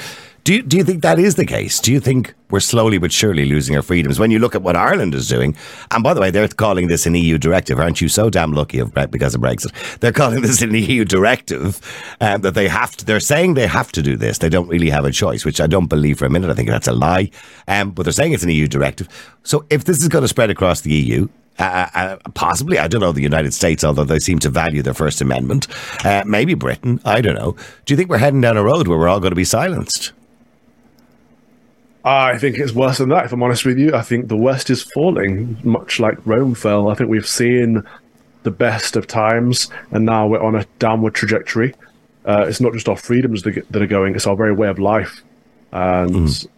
[SPEAKER 1] Do you, do you think that is the case? Do you think we're slowly but surely losing our freedoms? When you look at what Ireland is doing, and by the way, they're calling this an EU directive. Aren't you so damn lucky of, because of Brexit? They're calling this an EU directive um, that they have to. They're saying they have to do this. They don't really have a choice, which I don't believe for a minute. I think that's a lie. Um, but they're saying it's an EU directive. So if this is going to spread across the EU, uh, uh, possibly, I don't know, the United States, although they seem to value their First Amendment. Uh, maybe Britain, I don't know. Do you think we're heading down a road where we're all going to be silenced?
[SPEAKER 2] I think it's worse than that, if I'm honest with you. I think the West is falling, much like Rome fell. I think we've seen the best of times, and now we're on a downward trajectory. Uh, it's not just our freedoms that are going, it's our very way of life. And mm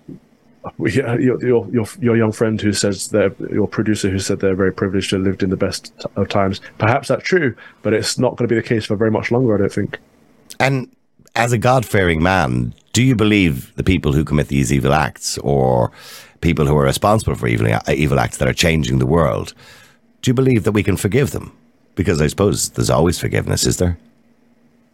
[SPEAKER 2] your, your, your, your young friend who says that your producer who said they're very privileged to have lived in the best of times. Perhaps that's true, but it's not going to be the case for very much longer. I don't think.
[SPEAKER 1] And as a God-fearing man, do you believe the people who commit these evil acts, or people who are responsible for evil evil acts that are changing the world? Do you believe that we can forgive them? Because I suppose there's always forgiveness, is there?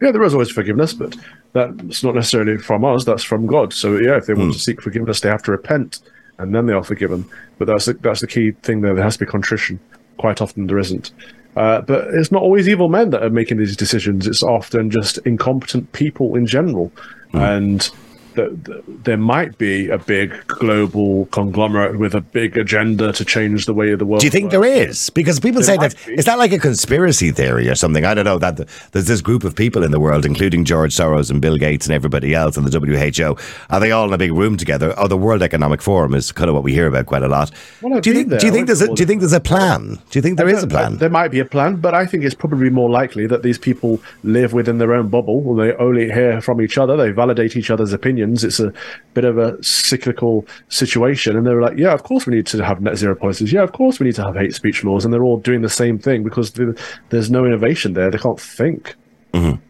[SPEAKER 2] Yeah, there is always forgiveness, but that's not necessarily from us. That's from God. So yeah, if they want mm. to seek forgiveness, they have to repent, and then they are forgiven. But that's the, that's the key thing there. There has to be contrition. Quite often there isn't. Uh, but it's not always evil men that are making these decisions. It's often just incompetent people in general, mm. and that, there might be a big global conglomerate with a big agenda to change the way of the world.
[SPEAKER 1] Do you think works. there is? Because people there say that be. is that like a conspiracy theory or something? I don't know. That there's this group of people in the world, including George Soros and Bill Gates and everybody else, and the WHO. Are they all in a big room together? Oh, the World Economic Forum is kind of what we hear about quite a lot. Well, do you think? There. Do you think there's a, Do you think there's a plan? Do you think there is a plan?
[SPEAKER 2] There might be a plan, but I think it's probably more likely that these people live within their own bubble. They only hear from each other. They validate each other's opinions. It's a bit of a cyclical situation. And they were like, yeah, of course we need to have net zero policies. Yeah, of course we need to have hate speech laws. And they're all doing the same thing because there's no innovation there. They can't think.
[SPEAKER 1] Mm-hmm.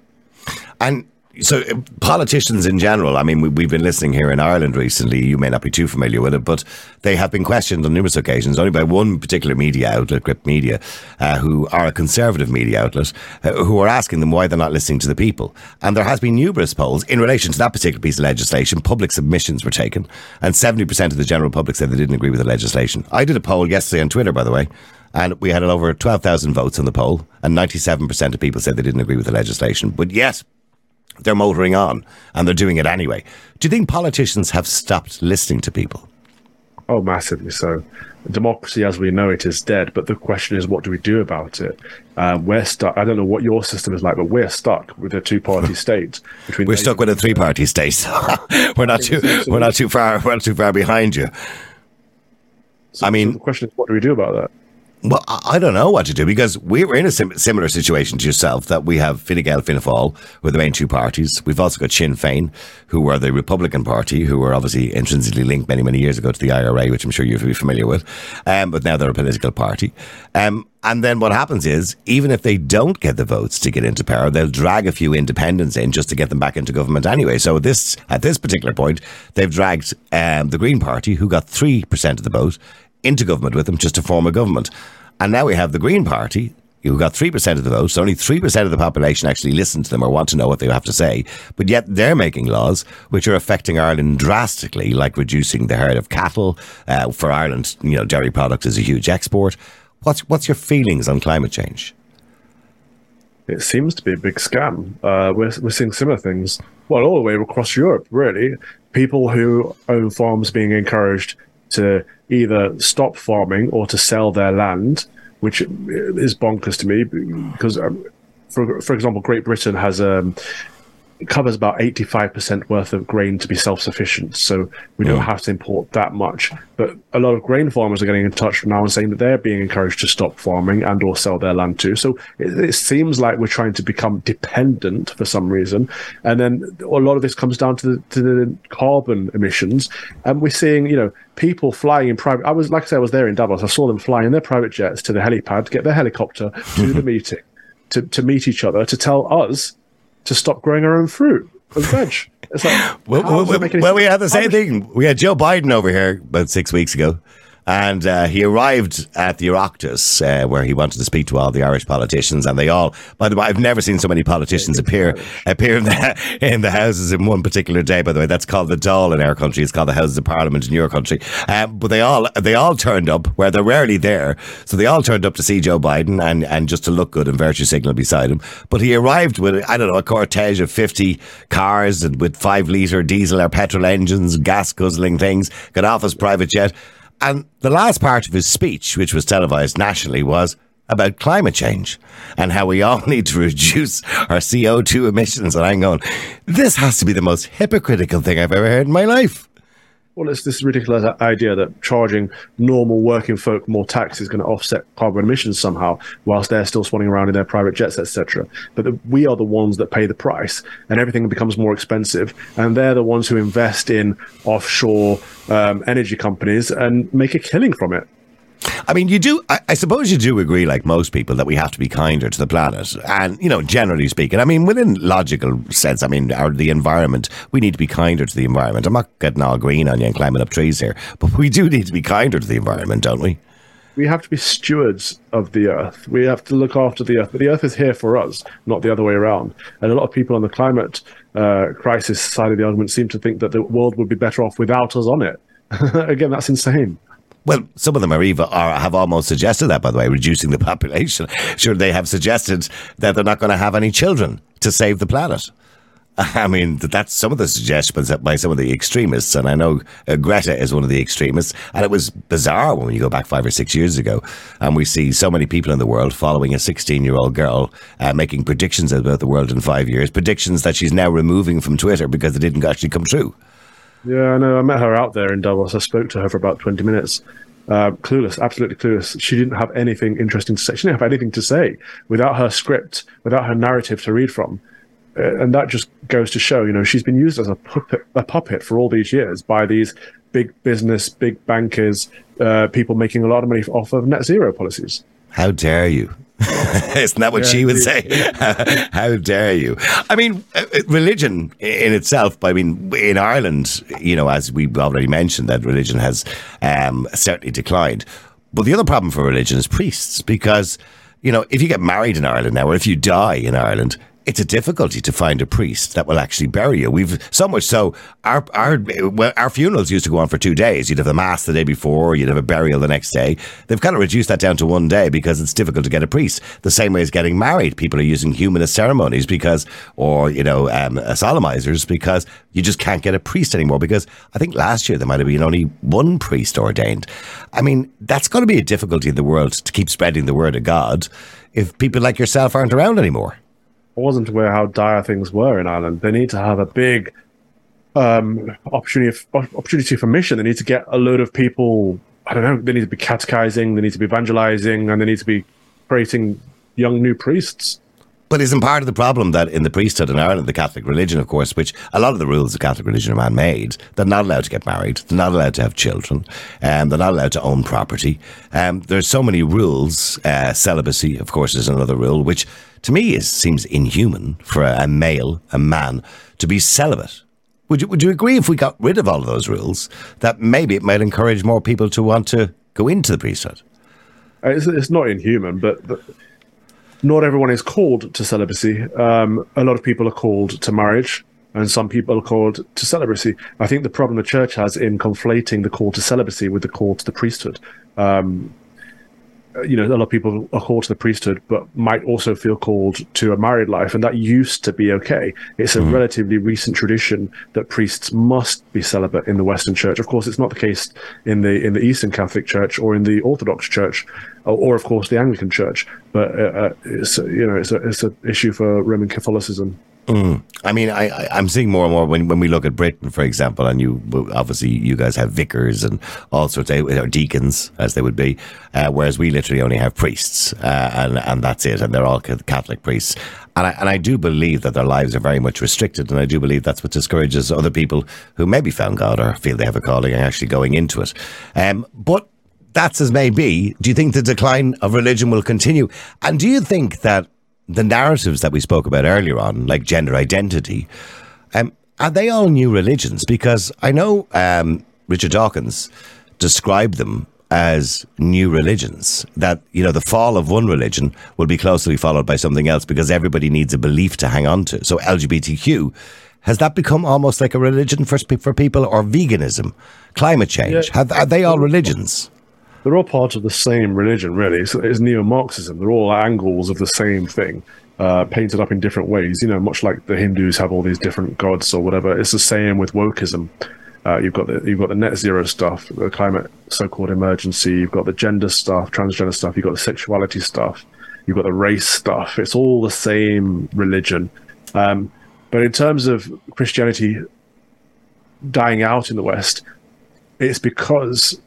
[SPEAKER 1] And so uh, politicians in general, I mean, we, have been listening here in Ireland recently. You may not be too familiar with it, but they have been questioned on numerous occasions, only by one particular media outlet, Gript Media, uh, who are a conservative media outlet, uh, who are asking them why they're not listening to the people. And there has been numerous polls in relation to that particular piece of legislation. Public submissions were taken, and 70% of the general public said they didn't agree with the legislation. I did a poll yesterday on Twitter, by the way, and we had over 12,000 votes on the poll, and 97% of people said they didn't agree with the legislation. But yes, they're motoring on and they're doing it anyway. Do you think politicians have stopped listening to people?
[SPEAKER 2] Oh, massively so. Democracy as we know it is dead, but the question is, what do we do about it? Uh, we're stuck. I don't know what your system is like, but we're stuck with a two-party state.
[SPEAKER 1] Between we're stuck with a three-party state. we're not too. We're not too far. We're not too far behind you.
[SPEAKER 2] So,
[SPEAKER 1] I mean,
[SPEAKER 2] so the question is, what do we do about that?
[SPEAKER 1] Well, I don't know what to do because we're in a sim- similar situation to yourself that we have Fine Gael, Fianna Fáil, who are the main two parties. We've also got Sinn Féin, who were the Republican Party, who were obviously intrinsically linked many, many years ago to the IRA, which I'm sure you'll be familiar with. Um, but now they're a political party. Um, and then what happens is, even if they don't get the votes to get into power, they'll drag a few independents in just to get them back into government anyway. So this, at this particular point, they've dragged um, the Green Party, who got 3% of the vote, into government with them just to form a government. And now we have the Green Party, who got 3% of the votes. Only 3% of the population actually listen to them or want to know what they have to say. But yet they're making laws which are affecting Ireland drastically, like reducing the herd of cattle. Uh, for Ireland, you know, dairy products is a huge export. What's, what's your feelings on climate change?
[SPEAKER 2] It seems to be a big scam. Uh, we're, we're seeing similar things, well, all the way across Europe, really. People who own farms being encouraged to either stop farming or to sell their land, which is bonkers to me because, um, for for example, Great Britain has um, covers about 85% worth of grain to be self-sufficient so we don't mm. have to import that much. But a lot of grain farmers are getting in touch now and saying that they're being encouraged to stop farming and or sell their land too. So it, it seems like we're trying to become dependent for some reason. And then a lot of this comes down to the, to the carbon emissions. And we're seeing you know people flying in private i was like i said i was there in davos. I saw them flying in their private jets to the helipad to get their helicopter to the meeting to, to meet each other to tell us to stop growing our own fruit and veg. It's like,
[SPEAKER 1] well, well, well, well we had the same thing. We had Joe Biden over here about six weeks ago. And uh, he arrived at the Oireachtas, uh, where he wanted to speak to all the Irish politicians, and they all. By the way, I've never seen so many politicians appear appear in the, in the houses in one particular day. By the way, that's called the Dáil in our country. It's called the Houses of Parliament in your country. Um, but they all they all turned up where they're rarely there, so they all turned up to see Joe Biden and and just to look good and virtue signal beside him. But he arrived with I don't know a cortege of fifty cars and with five liter diesel or petrol engines, gas guzzling things. Got off his private jet. And the last part of his speech, which was televised nationally, was about climate change and how we all need to reduce our CO2 emissions. And I'm going, this has to be the most hypocritical thing I've ever heard in my life.
[SPEAKER 2] Well, it's this ridiculous idea that charging normal working folk more tax is going to offset carbon emissions somehow, whilst they're still swanning around in their private jets, etc. But the, we are the ones that pay the price, and everything becomes more expensive. And they're the ones who invest in offshore um, energy companies and make a killing from it.
[SPEAKER 1] I mean, you do. I, I, suppose you do agree, like most people, that we have to be kinder to the planet, and you know, generally speaking, I mean, within logical sense, I mean, our the environment, we need to be kinder to the environment. I'm not getting all green on you and climbing up trees here, but we do need to be kinder to the environment, don't we?
[SPEAKER 2] We have to be stewards of the earth. We have to look after the earth, but the earth is here for us, not the other way around. And a lot of people on the climate uh, crisis side of the argument seem to think that the world would be better off without us on it. Again, that's insane.
[SPEAKER 1] Well, some of them are even are, have almost suggested that, by the way, reducing the population. Sure, they have suggested that they're not going to have any children to save the planet. I mean, that's some of the suggestions by some of the extremists, and I know uh, Greta is one of the extremists. And it was bizarre when you go back five or six years ago, and we see so many people in the world following a 16 year old girl uh, making predictions about the world in five years, predictions that she's now removing from Twitter because they didn't actually come true.
[SPEAKER 2] Yeah, I know. I met her out there in Davos. I spoke to her for about 20 minutes. Uh, clueless, absolutely clueless. She didn't have anything interesting to say. She didn't have anything to say without her script, without her narrative to read from. Uh, and that just goes to show, you know, she's been used as a puppet, a puppet for all these years by these big business, big bankers, uh, people making a lot of money off of net zero policies.
[SPEAKER 1] How dare you? Isn't that what yeah, she would say? How dare you? I mean, uh, uh, religion in itself, I mean, in Ireland, you know, as we've already mentioned, that religion has um, certainly declined. But the other problem for religion is priests, because, you know, if you get married in Ireland now, or if you die in Ireland, it's a difficulty to find a priest that will actually bury you. We've so much so our our well, our funerals used to go on for two days. You'd have the mass the day before, you'd have a burial the next day. They've kind of reduced that down to one day because it's difficult to get a priest. The same way as getting married, people are using humanist ceremonies because, or you know, um, solemnizers because you just can't get a priest anymore. Because I think last year there might have been only one priest ordained. I mean, that's going to be a difficulty in the world to keep spreading the word of God if people like yourself aren't around anymore.
[SPEAKER 2] I wasn't aware how dire things were in Ireland. They need to have a big um, opportunity opportunity for mission. They need to get a load of people. I don't know. They need to be catechizing. They need to be evangelizing, and they need to be creating young new priests.
[SPEAKER 1] But isn't part of the problem that in the priesthood in Ireland, the Catholic religion, of course, which a lot of the rules of Catholic religion are man made, they're not allowed to get married, they're not allowed to have children, um, they're not allowed to own property. Um, there's so many rules. Uh, celibacy, of course, is another rule, which to me is, seems inhuman for a, a male, a man, to be celibate. Would you, would you agree if we got rid of all of those rules that maybe it might encourage more people to want to go into the priesthood?
[SPEAKER 2] Uh, it's, it's not inhuman, but, but not everyone is called to celibacy. Um, a lot of people are called to marriage, and some people are called to celibacy. I think the problem the church has in conflating the call to celibacy with the call to the priesthood. Um, you know, a lot of people are called to the priesthood, but might also feel called to a married life, and that used to be okay. It's a mm. relatively recent tradition that priests must be celibate in the Western Church. Of course, it's not the case in the in the Eastern Catholic Church or in the Orthodox Church, or, or of course the Anglican Church. But uh, uh it's you know it's a it's an issue for Roman Catholicism.
[SPEAKER 1] Mm. I mean, I, I, am seeing more and more when, when we look at Britain, for example, and you obviously you guys have vicars and all sorts of or deacons as they would be, uh, whereas we literally only have priests, uh, and and that's it, and they're all Catholic priests. And I, and I do believe that their lives are very much restricted, and I do believe that's what discourages other people who maybe found God or feel they have a calling and actually going into it. Um, but that's as may be. Do you think the decline of religion will continue? And do you think that the narratives that we spoke about earlier on, like gender identity, um, are they all new religions? Because I know um, Richard Dawkins described them as new religions. That, you know, the fall of one religion will be closely followed by something else because everybody needs a belief to hang on to. So LGBTQ, has that become almost like a religion for, for people or veganism, climate change? Yeah. Have, are they all religions?
[SPEAKER 2] They're all part of the same religion, really. It's, it's neo Marxism. They're all angles of the same thing. Uh, painted up in different ways, you know, much like the Hindus have all these different gods or whatever. It's the same with wokeism. Uh, you've got the you've got the net zero stuff, the climate so-called emergency. You've got the gender stuff, transgender stuff. You've got the sexuality stuff. You've got the race stuff. It's all the same religion. Um, but in terms of Christianity dying out in the West, it's because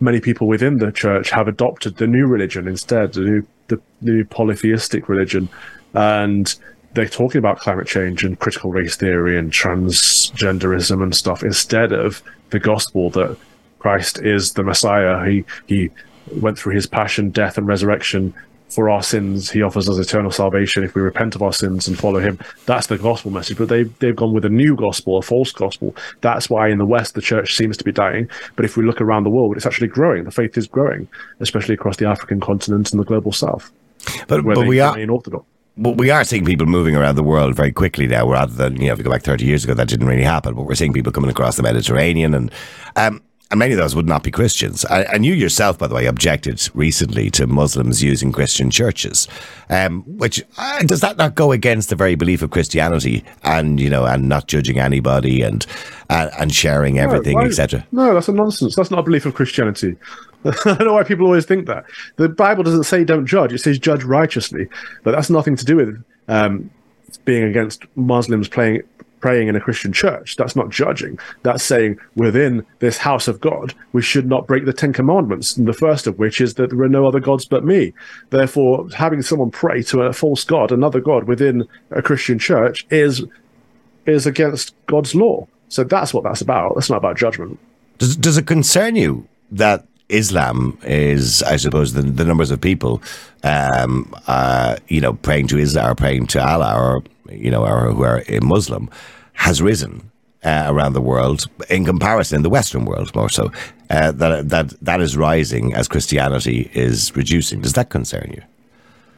[SPEAKER 2] many people within the church have adopted the new religion instead, the new the new polytheistic religion, and they're talking about climate change and critical race theory and transgenderism and stuff instead of the gospel that Christ is the Messiah. He he went through his passion, death, and resurrection for our sins. He offers us eternal salvation if we repent of our sins and follow him. That's the gospel message. But they've they've gone with a new gospel, a false gospel. That's why in the West the church seems to be dying. But if we look around the world, it's actually growing. The faith is growing, especially across the African continent and the global South.
[SPEAKER 1] But, but we are orthodox but we are seeing people moving around the world very quickly now, rather than you know if you go back thirty years ago, that didn't really happen. But we're seeing people coming across the Mediterranean, and um, and many of those would not be Christians. And you yourself, by the way, objected recently to Muslims using Christian churches, um, which uh, does that not go against the very belief of Christianity and you know and not judging anybody and uh, and sharing everything, no, etc.
[SPEAKER 2] No, that's a nonsense. That's not a belief of Christianity. I don't know why people always think that. The Bible doesn't say don't judge; it says judge righteously. But that's nothing to do with um, being against Muslims playing praying in a Christian church. That's not judging. That's saying within this house of God, we should not break the Ten Commandments. And the first of which is that there are no other gods but me. Therefore, having someone pray to a false God, another God within a Christian church, is is against God's law. So that's what that's about. That's not about judgment.
[SPEAKER 1] Does does it concern you that Islam is, I suppose, the, the numbers of people, um, uh, you know, praying to Islam or praying to Allah or, you know, or who are a Muslim has risen uh, around the world in comparison in the Western world more so. Uh, that, that, that is rising as Christianity is reducing. Does that concern you?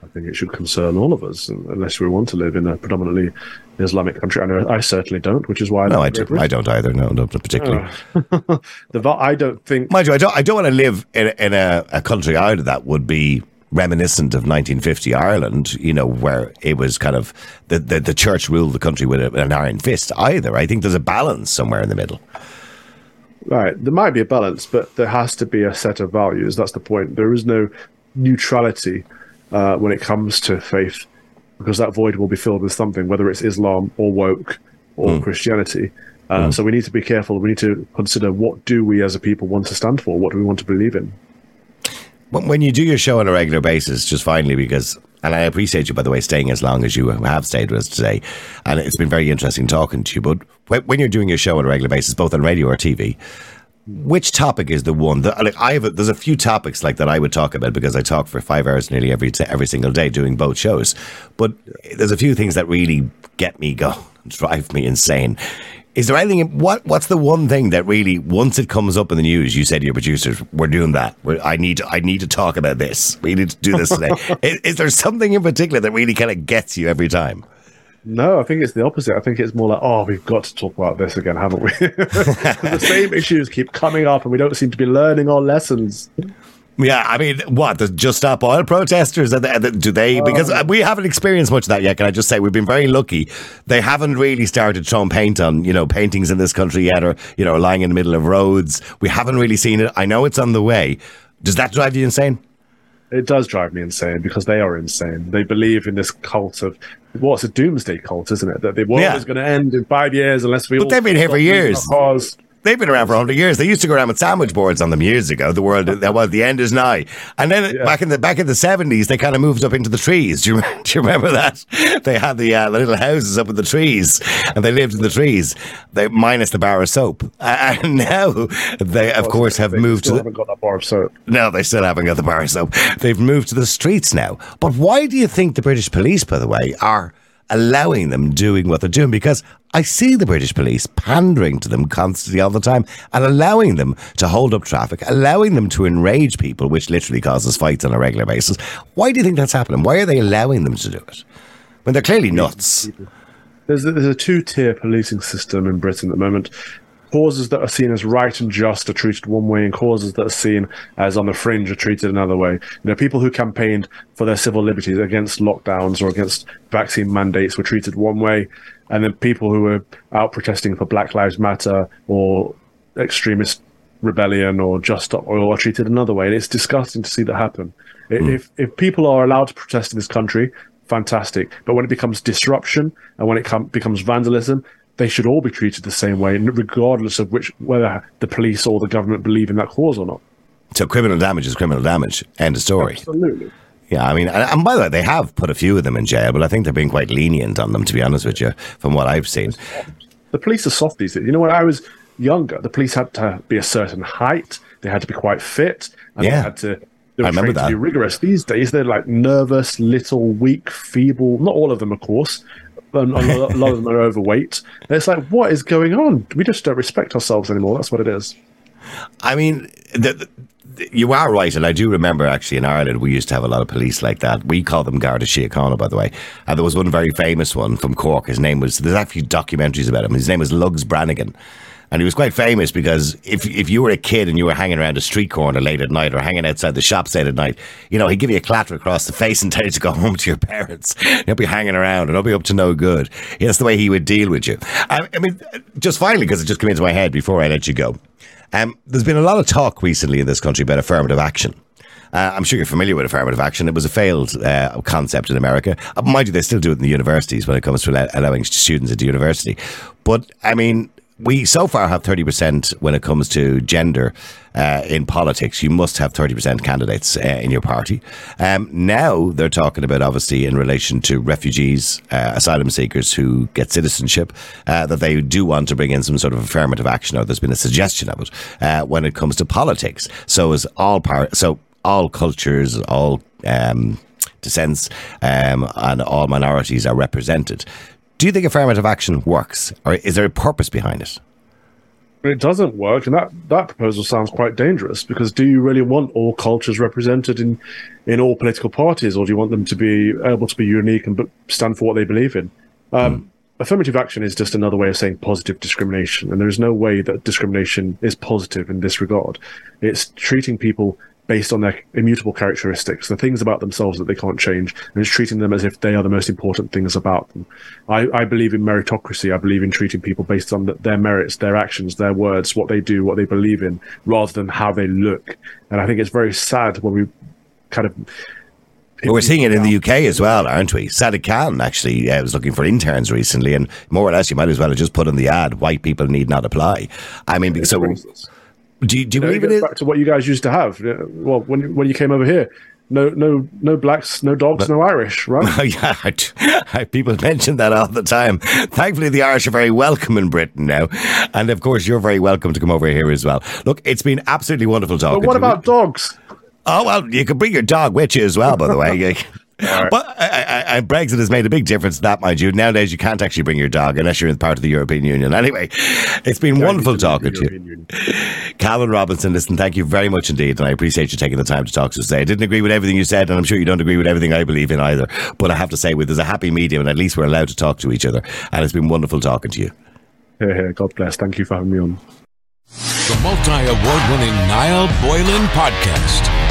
[SPEAKER 2] I think it should concern all of us, unless we want to live in a predominantly Islamic country. I know I certainly don't, which is why. I
[SPEAKER 1] no, I, do, I don't either. No, not particularly.
[SPEAKER 2] Uh, the I don't think.
[SPEAKER 1] Mind you, I don't. I don't want to live in, in a, a country either that would be reminiscent of 1950 Ireland, you know, where it was kind of the, the, the church ruled the country with an iron fist either. I think there's a balance somewhere in the middle.
[SPEAKER 2] Right. There might be a balance, but there has to be a set of values. That's the point. There is no neutrality uh, when it comes to faith, because that void will be filled with something, whether it's Islam or woke or mm. Christianity. Uh, mm. So we need to be careful. We need to consider what do we as a people want to stand for? What do we want to believe in?
[SPEAKER 1] When you do your show on a regular basis, just finally, because, and I appreciate you, by the way, staying as long as you have stayed with us today, and it's been very interesting talking to you. But when you're doing your show on a regular basis, both on radio or TV, which topic is the one that like I have? A, there's a few topics like that I would talk about because I talk for five hours nearly every every single day doing both shows. But there's a few things that really get me going, drive me insane. Is there anything? What What's the one thing that really, once it comes up in the news, you say to your producers, "We're doing that. We're, I need to. I need to talk about this. We need to do this today." is, is there something in particular that really kind of gets you every time?
[SPEAKER 2] No, I think it's the opposite. I think it's more like, oh, we've got to talk about this again, haven't we? the same issues keep coming up, and we don't seem to be learning our lessons.
[SPEAKER 1] Yeah, I mean, what the Just Stop Oil protesters? Do they? Because uh, we haven't experienced much of that yet. Can I just say we've been very lucky. They haven't really started throwing paint on you know paintings in this country yet, or you know lying in the middle of roads. We haven't really seen it. I know it's on the way. Does that drive you insane?
[SPEAKER 2] It does drive me insane because they are insane. They believe in this cult of what's a doomsday cult, isn't it? That the world yeah. is going to end in five years unless we.
[SPEAKER 1] But they've been here for years. They've been around for 100 years. They used to go around with sandwich boards on them years ago. The world, that well, the end is nigh. And then yeah. back in the back in the 70s, they kind of moved up into the trees. Do you, do you remember that? They had the, uh, the little houses up in the trees, and they lived in the trees. They minus the bar of soap. And now they, of course, have
[SPEAKER 2] they
[SPEAKER 1] moved
[SPEAKER 2] to.
[SPEAKER 1] The,
[SPEAKER 2] haven't got that bar of soap.
[SPEAKER 1] No, they still haven't got the bar of soap. They've moved to the streets now. But why do you think the British police, by the way, are allowing them doing what they're doing because I see the British police pandering to them constantly all the time and allowing them to hold up traffic, allowing them to enrage people, which literally causes fights on a regular basis. Why do you think that's happening? Why are they allowing them to do it? When they're clearly nuts.
[SPEAKER 2] There's a, there's a two tier policing system in Britain at the moment. Causes that are seen as right and just are treated one way, and causes that are seen as on the fringe are treated another way. You know, people who campaigned for their civil liberties against lockdowns or against vaccine mandates were treated one way, and then people who were out protesting for Black Lives Matter or extremist rebellion or just stop oil are treated another way. And it's disgusting to see that happen. Mm. If if people are allowed to protest in this country, fantastic. But when it becomes disruption and when it com- becomes vandalism, they should all be treated the same way, regardless of which whether the police or the government believe in that cause or not.
[SPEAKER 1] So criminal damage is criminal damage. End of story.
[SPEAKER 2] Absolutely.
[SPEAKER 1] Yeah, I mean, and, by the way, they have put a few of them in jail, but I think they're being quite lenient on them, to be honest with you, from what I've seen.
[SPEAKER 2] The police are soft these days. You know, when I was younger, the police had to be a certain height, they had to be quite fit, and yeah. they had to they
[SPEAKER 1] I remember that.
[SPEAKER 2] To be rigorous. These days, they're like nervous, little, weak, feeble. Not all of them, of course, a lot of them are overweight. And it's like, what is going on? We just don't respect ourselves anymore. That's what it is.
[SPEAKER 1] I mean, the, the, you are right, and I do remember actually in Ireland we used to have a lot of police like that. We call them Garda Síochána, by the way. And there was one very famous one from Cork. His name was. There's actually documentaries about him. His name was Lugs Brannigan. And he was quite famous because if if you were a kid and you were hanging around a street corner late at night or hanging outside the shops late at night, you know, he'd give you a clatter across the face and tell you to go home to your parents. He'll be hanging around and he'll be up to no good. That's the way he would deal with you. I, I mean, just finally, because it just came into my head before I let you go. Um, there's been a lot of talk recently in this country about affirmative action. Uh, I'm sure you're familiar with affirmative action. It was a failed uh, concept in America. Uh, mind you, they still do it in the universities when it comes to allowing students into university. But I mean, we so far have 30% when it comes to gender uh, in politics. You must have 30% candidates uh, in your party. Um, now they're talking about, obviously, in relation to refugees, uh, asylum seekers who get citizenship, uh, that they do want to bring in some sort of affirmative action, or there's been a suggestion of it uh, when it comes to politics. So, as all par- so all cultures, all um, descents, um, and all minorities are represented. Do you think affirmative action works, or is there a purpose behind it?
[SPEAKER 2] It doesn't work, and that, that proposal sounds quite dangerous because do you really want all cultures represented in, in all political parties, or do you want them to be able to be unique and stand for what they believe in? Um, mm. Affirmative action is just another way of saying positive discrimination, and there is no way that discrimination is positive in this regard. It's treating people based on their immutable characteristics, the things about themselves that they can't change, and is treating them as if they are the most important things about them. I, I believe in meritocracy. I believe in treating people based on the, their merits, their actions, their words, what they do, what they believe in, rather than how they look. And I think it's very sad when we kind of
[SPEAKER 1] well, we're seeing it in the UK as well, aren't we? Sadiq Khan actually uh, was looking for interns recently, and more or less, you might as well have just put in the ad: "White people need not apply." I mean, so do you, do you, believe
[SPEAKER 2] it? Back to what you guys used to have. Well, when when you came over here, no no no blacks, no dogs, but, no Irish, right?
[SPEAKER 1] yeah, I, people mention that all the time. Thankfully, the Irish are very welcome in Britain now, and of course, you're very welcome to come over here as well. Look, it's been absolutely wonderful talking.
[SPEAKER 2] But what about dogs?
[SPEAKER 1] Oh well, you can bring your dog with you as well. By the way. Right. But I, I, I, Brexit has made a big difference to that, mind you. Nowadays, you can't actually bring your dog unless you're in part of the European Union. Anyway, it's been wonderful talking to you. Calvin Robinson, listen, thank you very much indeed. And I appreciate you taking the time to talk to us today. I didn't agree with everything you said, and I'm sure you don't agree with everything I believe in either. But I have to say, with there's a happy medium, and at least we're allowed to talk to each other. And it's been wonderful talking to you.
[SPEAKER 2] Hey, hey, God bless. Thank you for having me on.
[SPEAKER 4] The multi award winning Niall Boylan podcast